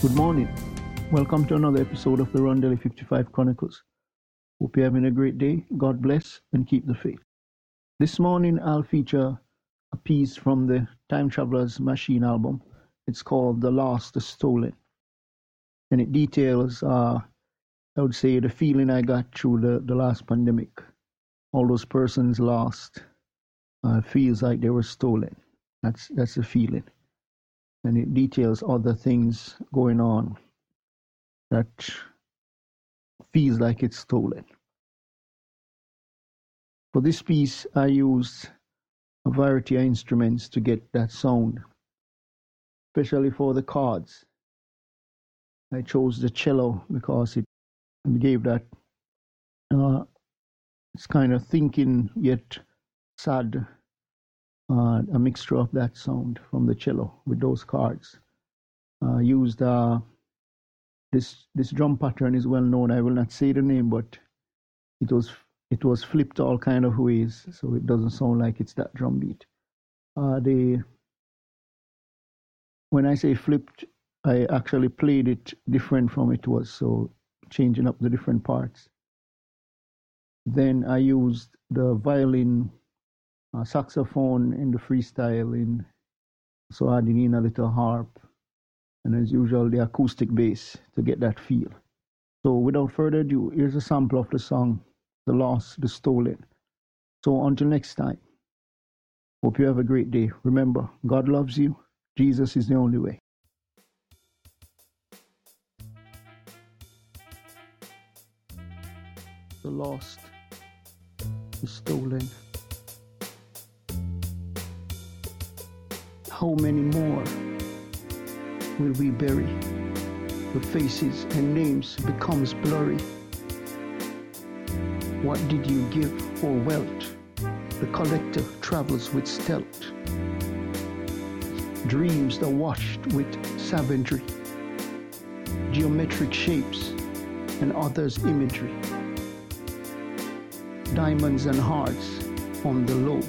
Good morning. Welcome to another episode of the Rondelli 55 Chronicles. Hope you're having a great day. God bless and keep the faith. This morning I'll feature a piece from the Time Traveler's Machine album. It's called The the Stolen. And it details, uh, I would say, the feeling I got through the, the last pandemic. All those persons lost uh, feels like they were stolen. That's, that's the feeling. And it details other things going on that feels like it's stolen. For this piece, I used a variety of instruments to get that sound, especially for the chords. I chose the cello because it gave that uh, it's kind of thinking yet sad, uh, a mixture of that sound from the cello with those chords. Uh, used uh, this this drum pattern is well known. I will not say the name, but it was it was flipped all kind of ways, so it doesn't sound like it's that drum beat. Uh, the when I say flipped, I actually played it different from it was, so changing up the different parts. Then I used the violin, uh, saxophone in the freestyle, in so adding in a little harp, and as usual the acoustic bass to get that feel. So without further ado, here's a sample of the song "The Lost, the Stolen." So until next time, hope you have a great day. Remember, God loves you. Jesus is the only way. The lost, the stolen. How many more will we bury? The faces and names becomes blurry. What did you give for wealth? The collector travels with stealth. Dreams are washed with savagery, geometric shapes, and others' imagery. Diamonds and hearts on the low,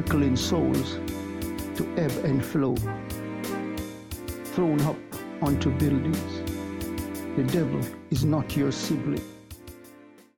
trickling souls to ebb and flow, thrown up onto buildings. The devil is not your sibling.